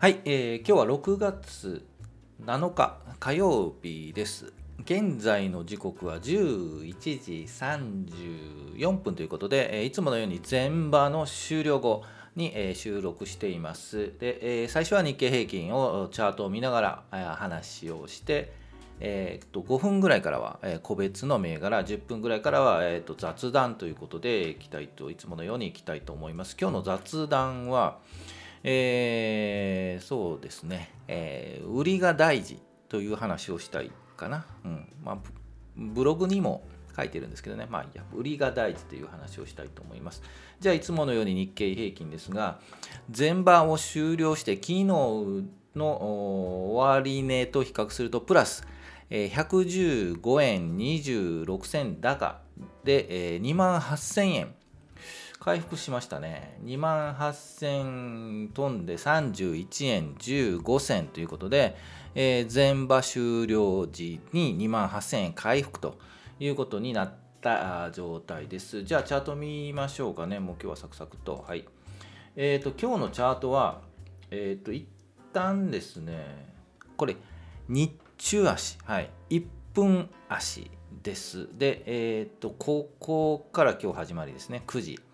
はい、えー今日は6月7日火曜日です。現在の時刻は11時34分ということで、えーいつものように前場の終了後に、えー収録しています。で、えー最初は日経平均をチャートを見ながら、えー話をして、えーっと5分ぐらいからは、えー個別の銘柄10分ぐらいからは、えーっと雑談ということでいきたいといつものようにいきたいと思います今日の雑談は、えーそうですね、えー売りが大事という話をしたいかな、うん。まあ、ブログにも書いてるんですけどね、まあ、いや。売りが大事という話をしたいと思います。じゃあいつものように日経平均ですが前場を終了して昨日の終値と比較するとプラス115円26銭高で、えー、2万8000円回復しましたね。2万8000飛んで31円15銭ということで、えー前場終了時に2万8000円回復ということになった状態です。じゃあチャート見ましょうかね。もう今日はサクサクと。はい。えっ、と今日のチャートはえっ、と一旦ですねこれ日中足、はい、1分足です。で、えっ、と、ここから今日始まりですね、9時。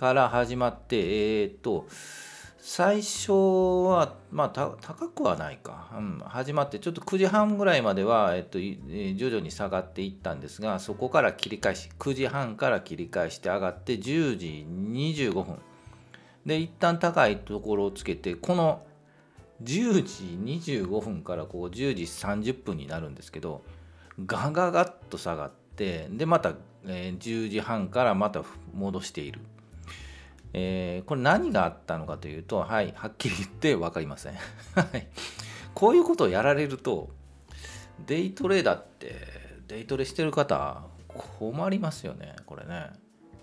から始まって、えっ、と、最初は、まあ、高くはないか、うん、始まって、ちょっと9時半ぐらいまでは、えっと、徐々に下がっていったんですが、そこから切り返し、9時半から切り返して上がって、10時25分。で、一旦高いところをつけて、この10時25分からこう10時30分になるんですけどガガガッと下がってでまた、えー10時半からまた戻している、えーこれ何があったのかというとはいはっきり言って分かりません。はい。こういうことをやられるとデイトレーダーってデイトレしてる方困りますよねこれね。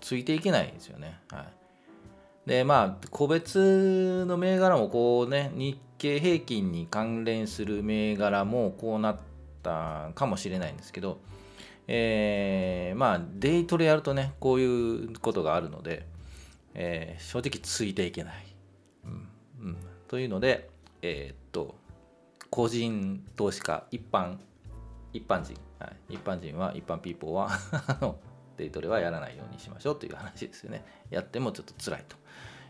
ついていけないんですよね。はい。でまあ個別の銘柄もこうね日経平均に関連する銘柄もこうなったかもしれないんですけど、えーまあデイトレやるとねこういうことがあるので、えー正直ついていけない、うんうん、というのでえーっと個人投資家一般一般人、はい、一般人は一般ピーポーは あのデイトレはやらないようにしましょうという話ですよね。やってもちょっと辛いと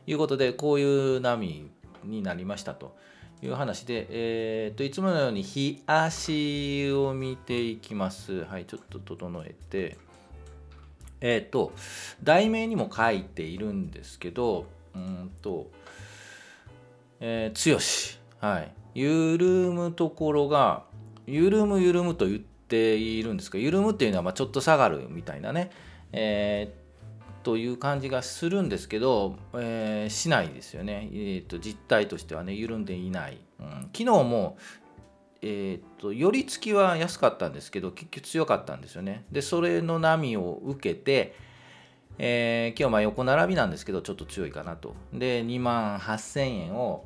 いうことでこういう波になりましたと。いう話で、えー、といつものように日足を見ていきます。はいちょっと整えて。えっ、と題名にも書いているんですけどうんとえー、強し、はい、緩むところが緩む緩むと言っているんですが緩むっていうのはまちょっと下がるみたいなね、えーという感じがするんですけど、えーしないですよね、えーと実態としてはね緩んでいない、うん。昨日もえー、と寄り付きは安かったんですけど結局強かったんですよね。でそれの波を受けて、えー今日まあ横並びなんですけどちょっと強いかなと。で2万8000円を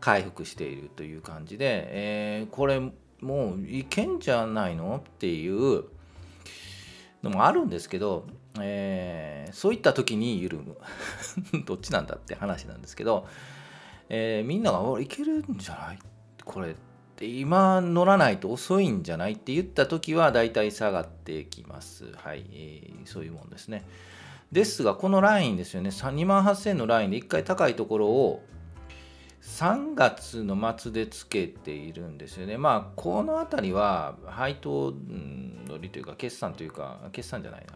回復しているという感じで、えーこれもういけんじゃないのっていうのもあるんですけど、えーそういった時に緩む どっちなんだって話なんですけど、えーみんなが「いけるんじゃない？これ」って今乗らないと遅いんじゃないって言った時はだいたい下がってきます。はい、えーそういうもんですね。ですがこのラインですよね。2万8000のラインで1回高いところを3月の末でつけているんですよね。まあ、このあたりは配当うんのりというか、決算というか、決算じゃないな、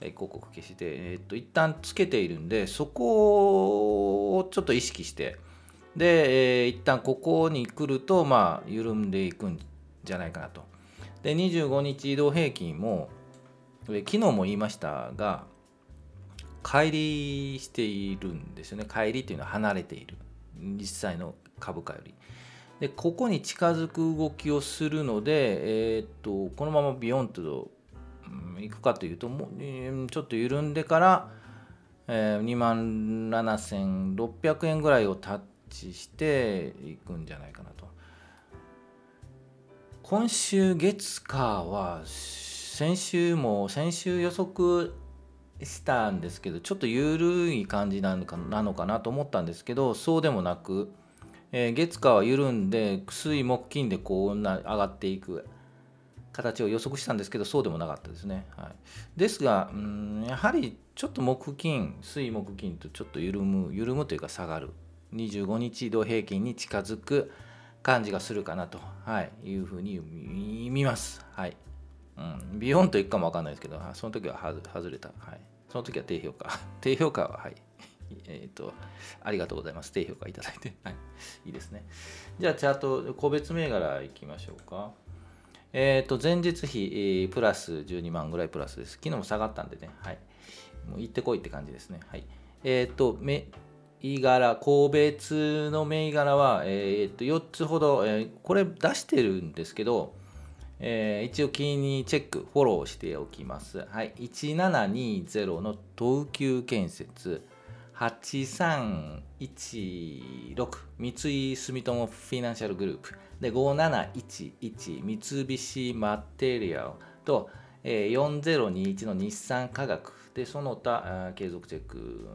え広告消して、えーっと、一旦つけているんで、そこをちょっと意識して、で、えー一旦ここに来ると、まあ、緩んでいくんじゃないかなと。で、25日移動平均も、昨日も言いましたが、乖離しているんですよね。乖離というのは離れている。実際の株価より。で、ここに近づく動きをするので、えーっと、このままビヨンと、うん、いくかというと、もう、ちょっと緩んでから、えー、2万7600円ぐらいをタッチしていくんじゃないかなと。今週月火は先週も先週予測したんですけどちょっと緩い感じなのかなのかなと思ったんですけどそうでもなく、えー、月火は緩んで水木金でこうな上がっていく形を予測したんですけどそうでもなかったですね。はい、ですがうんやはりちょっと木金水木金とちょっと緩む緩むというか下がる25日移動平均に近づく感じがするかなと、はい、いうふうに見ます。はい。うん、ビヨンといくかもわかんないですけど、その時は外れた。はい。その時は低評価。低評価は、はい。えっ、ー、と、ありがとうございます。低評価いただいて。はい。いいですね。じゃあ、チャート、個別銘柄いきましょうか。えっ、ー、と、前日比、プラス12万ぐらいプラスです。昨日も下がったんでね。はい。もう行ってこいって感じですね。はい。えっ、ー、と、銘柄、個別の銘柄は、えー、と4つほど、えー、これ出してるんですけど、えー、一応気にチェック、フォローしておきます。はい、1720の東急建設、8316三井住友フィナンシャルグループ、で5711三菱マテリアル。と、えー、4021の日産科学。でその他継続チェック、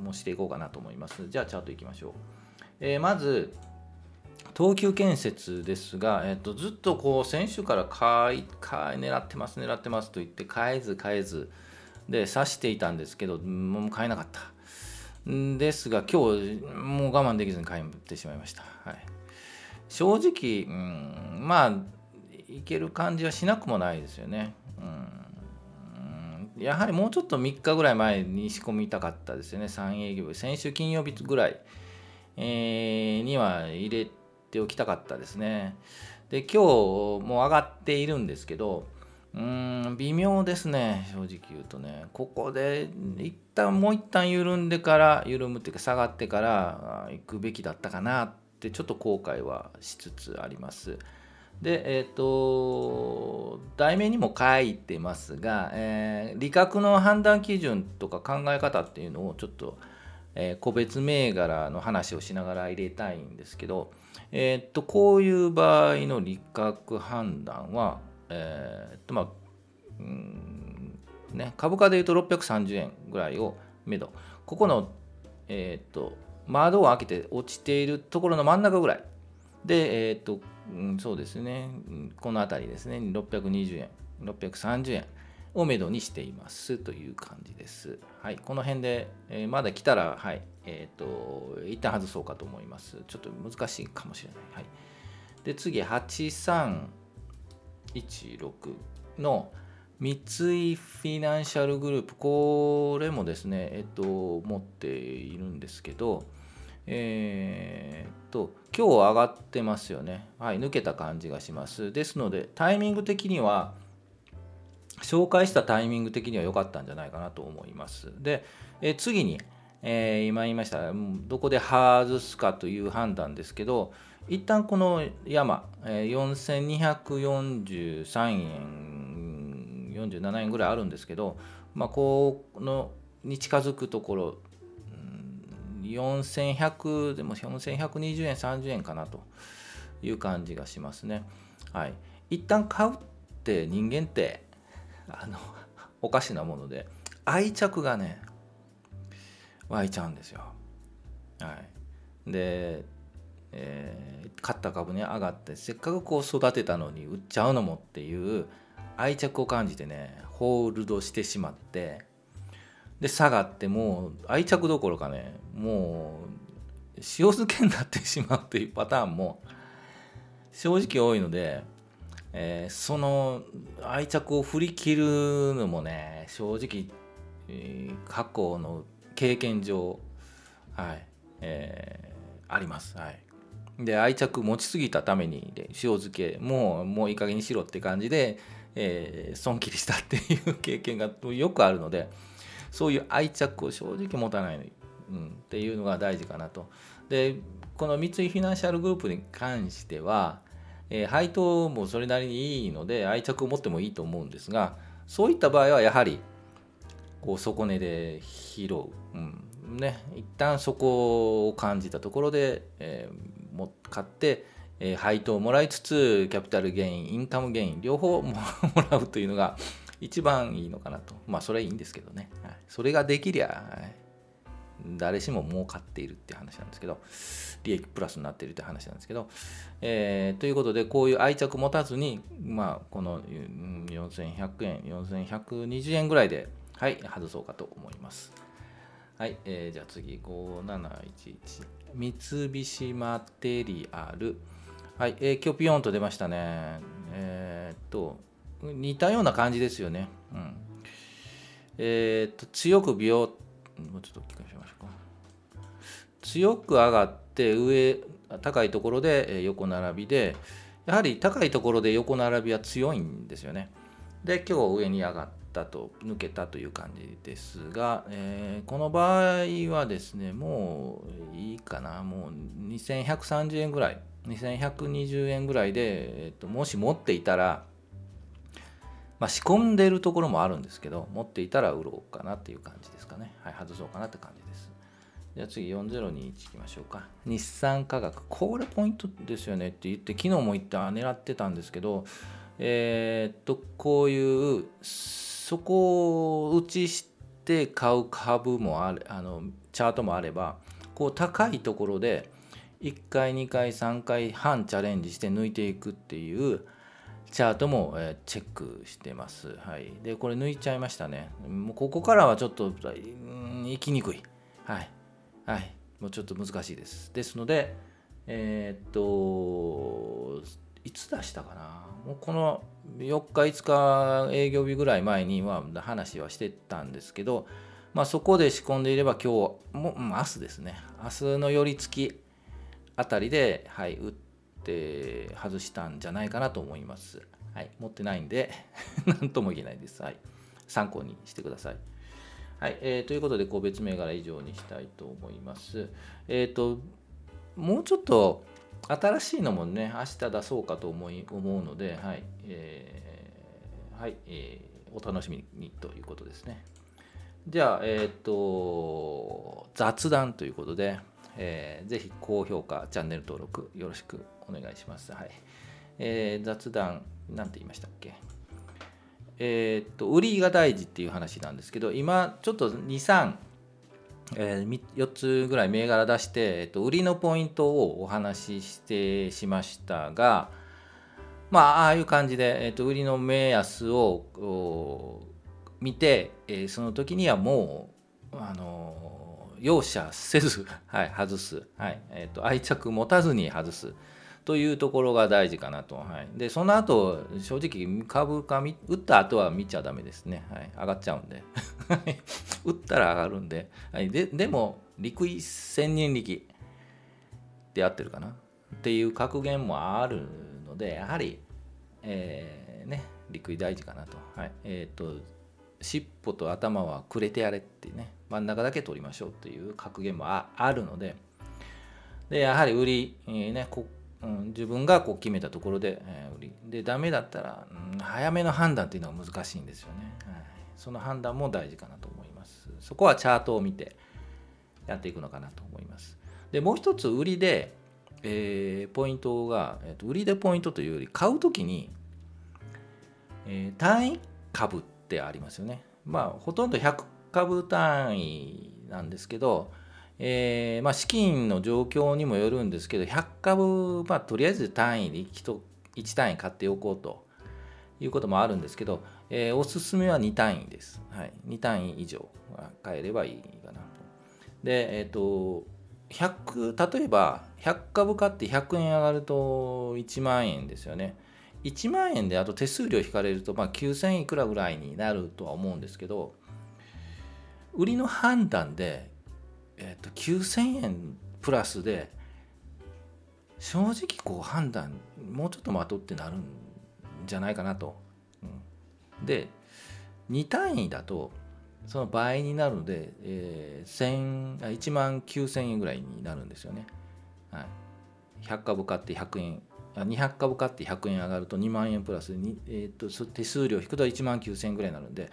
もしていこうかなと思います。じゃあチャートいきましょう。えー、まず、東急建設ですが、えー、とずっとこう先週から買い買い狙ってます狙ってますと言って買えず買えずで指していたんですけどもう買えなかった。ですが今日もう我慢できずに買ってしまいました、はい、正直、うん、まあいける感じはしなくもないですよね、うん。やはりもうちょっと3日ぐらい前に仕込みたかったですよね、3営業日、先週金曜日ぐらい、えー、には入れておきたかったですね。で、今日も上がっているんですけど、うーん、微妙ですね、正直言うとね。ここで、一旦もう一旦緩んでから、緩むっていうか下がってから行くべきだったかなって、ちょっと後悔はしつつあります。で、えっ、ー、と、題名にも書いてますが、えー、利確の判断基準とか考え方っていうのをちょっと、えー、個別銘柄の話をしながら入れたいんですけど、えっ、と、こういう場合の利確判断は、えっと、まあ、うんね、株価でいうと630円ぐらいをめど、ここの、えっと、窓を開けて落ちているところの真ん中ぐらい。で、えっと、うん、そうですね、この辺りですね、620円、630円をめどにしていますという感じです。はい、この辺で、えー、まだ来たら、はい、えっ、ー、と、一旦外そうかと思います。ちょっと難しいかもしれない。はい、で、次、8316の三井フィナンシャルグループ、これもですね、えっ、ー、と、持っているんですけど、えー、と今日上がってますよね、はい、抜けた感じがします。ですのでタイミング的には紹介したタイミング的には良かったんじゃないかなと思います。で、え次に、えー、今言いましたどこで外すかという判断ですけど一旦この山、え、4243円47円ぐらいあるんですけど、まあ、このに近づくところ4100でも4120円30円かなという感じがしますね。はい。一旦買うって人間ってあの おかしなもので愛着がね湧いちゃうんですよ。はい。で、えー、買った株に上がってせっかくこう育てたのに売っちゃうのもっていう愛着を感じてねホールドしてしまってで下がってもう愛着どころかねもう塩漬けになってしまうというパターンも正直多いので、えー、その愛着を振り切るのもね正直、えー、過去の経験上はい、えー、あります。はいで愛着持ちすぎたためにで塩漬けもうもういい加減にしろって感じで、えー、損切りしたっていう経験がよくあるのでそういう愛着を正直持たない、うん、っていうのが大事かなと。でこの三井フィナンシャルグループに関しては、えー、配当もそれなりにいいので愛着を持ってもいいと思うんですがそういった場合はやはりこう底値で拾う、うんね、一旦そこを感じたところで、えー、も買って、えー、配当をもらいつつキャピタルゲインインカムゲイン両方 もらうというのが一番いいのかなと。まあ、それはいいんですけどね。はい、それができりゃ、誰しも儲かっているっていう話なんですけど利益プラスになっているって話なんですけど、えー、ということでこういう愛着持たずに、まあ、この4100円4120円ぐらいで、はい、外そうかと思います。はい、えー、じゃあ次5711三菱マテリアル。はい、えー、今日ピヨンと出ましたね。えー、っと似たような感じですよね。うん。えー、っと強く美容もうちょっと大きくしましょうか。強く上がって上高いところで横並びでやはり高いところで横並びは強いんですよね。で今日上に上がったと抜けたという感じですが、えー、この場合はですねもういいかな。もう2130円ぐらい。2120円ぐらいで、えっと、もし持っていたらまあ、仕込んでるところもあるんですけど、持っていたら売ろうかなっていう感じですかね。はい、外そうかなって感じです。じゃあ次4021いきましょうか。日産化学。これポイントですよねって言って、昨日も言って狙ってたんですけど、えー、っと、こういう、そこを打ちして買う株もある、あの、チャートもあれば、こう高いところで、1回、2回、3回半チャレンジして抜いていくっていう、チャートも、えチェックしてます。はい。で、これ抜いちゃいましたね。もうここからはちょっと、行きにくい。はい。はい。もうちょっと難しいです。ですので、えー、っと、いつ出したかなもうこの4日、5日営業日ぐらい前には話はしてたんですけど、まあ、そこで仕込んでいれば今日も、明日ですね。明日の寄り付きあたりで、はい、打って、って外したんじゃないかなと思います。はい、持ってないんで 何とも言えないです。はい、参考にしてください。はい、えー、ということで、個別銘柄以上にしたいと思います。えっ、ー、と、もうちょっと新しいのもね、明日出そうかと思い思うので、はい、えー、はい、えー、お楽しみにということですね。じゃあ、えっ、ー、と、雑談ということで、えー、ぜひ高評価、チャンネル登録よろしくお願いします。はい。えー、雑談、なんて言いましたっけ？えー、っと、売りが大事っていう話なんですけど、今、ちょっと2、3、えー、4つぐらい銘柄出して、えっと、売りのポイントをお話ししてしましたが、まあ、ああいう感じで、えっと、売りの目安を見て、えー、その時にはもう、あの容赦せず、はい、外す、はいえーと愛着持たずに外すというところが大事かなと。はい、で、その後、正直株価打った後は見ちゃダメですね。はい、上がっちゃうんで。打ったら上がるんで。はい、ででも、陸位千人力で合ってるかなっていう格言もあるので、やはり、えー、ね、陸位大事かなと。はい、えっ、ー、と、尻尾と頭はくれてやれってね、真ん中だけ取りましょうっていう格言もあるので、でやはり売り、えーね、こうん、自分がこう決めたところで、えー、売り。でダメだったら、うん、早めの判断っていうのは難しいんですよね、はい、その判断も大事かなと思います。そこはチャートを見てやっていくのかなと思います。でもう一つ売りで、えー、ポイントが、えーと、売りでポイントというより買う時に、えー、単位株ってありますよね。まあほとんど100株単位なんですけどえーまあ、資金の状況にもよるんですけど100株、まあ、とりあえず単位で 1, 1単位買っておこうと。いうこともあるんですけど、えー、おすすめは2単位です、はい、2単位以上買えればいいかなと。でえっ、ー、と100例えば100株買って100円上がると1万円ですよね。1万円であと手数料引かれると、まあ、9000いくらぐらいになるとは思うんですけど売りの判断でえーと、9000円プラスで正直こう判断もうちょっと待とうってなるんじゃないかなと。うん、で2単位だとその倍になるので、えー、1万9000円ぐらいになるんですよね。はい、100株買って100円200株買って100円上がると2万円プラスに、えーと、手数料引くと1万9000円ぐらいになるんで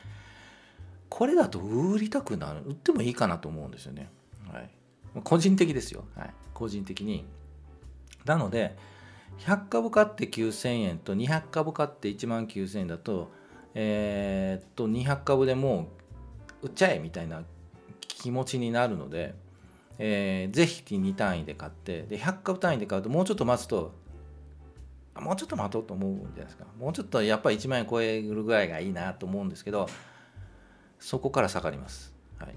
これだと売りたくなる売ってもいいかなと思うんですよね。個人的ですよ、はい、個人的に。なので100株買って9000円と200株買って1万9000円だとえー、っと200株でもう売っちゃえみたいな気持ちになるので、えー、ぜひ2単位で買ってで100株単位で買うともうちょっと待つともうちょっと待とうと思うんじゃないですか。もうちょっとやっぱり1万円超えるぐらいがいいなと思うんですけどそこから下がります、はい、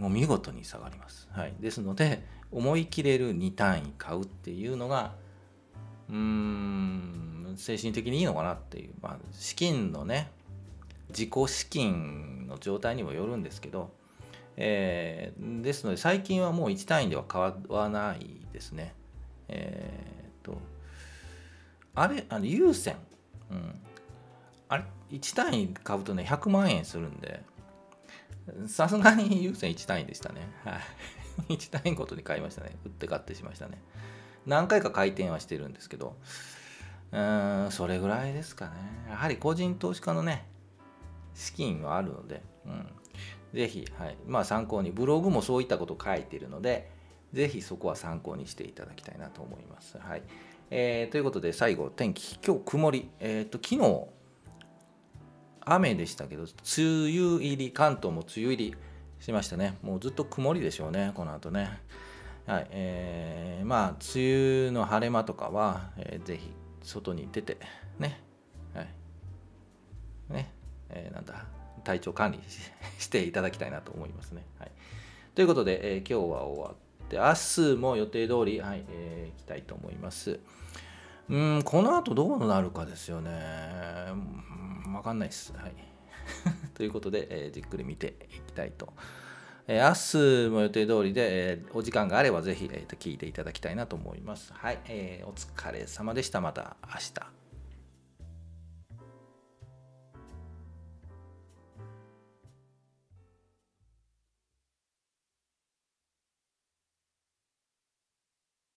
もう見事に下がります、はい、ですので思い切れる2単位買うっていうのがうーん精神的にいいのかなっていう、まあ、資金のね自己資金の状態にもよるんですけど、えー、ですので最近はもう1単位では買わないですね。えー、とあれあの優先、うん、あれ？1単位買うとね100万円するんで。さすがに優先1単位でしたね。はい。1単位ごとに買いましたね。売って買ってしましたね。何回か回転はしてるんですけど、うーん、それぐらいですかね。やはり個人投資家のね、資金はあるので、うん、ぜひ、はい、まあ参考に、ブログもそういったことを書いてるので、ぜひそこは参考にしていただきたいなと思います。はい。えー、ということで、最後、天気、今日曇り、えっ、ー、と、昨日、雨でしたけど、梅雨入り、関東も梅雨入りしましたね。もうずっと曇りでしょうね、この後ね。はい、えー、まあ、梅雨の晴れ間とかは、えー、ぜひ外に出て、ね、はい、ね、えー、なんだ、体調管理していただきたいなと思いますね。はい、ということで、えー、今日は終わって、明日も予定通り、はい、えー、行きたいと思います。うん、この後どうなるかですよね。わかんないです。はい。ということで、えー、じっくり見ていきたいと。えー、明日も予定通りで、えー、お時間があればぜひ、えー、と聞いていただきたいなと思います。はい、えー、お疲れ様でした。また明日。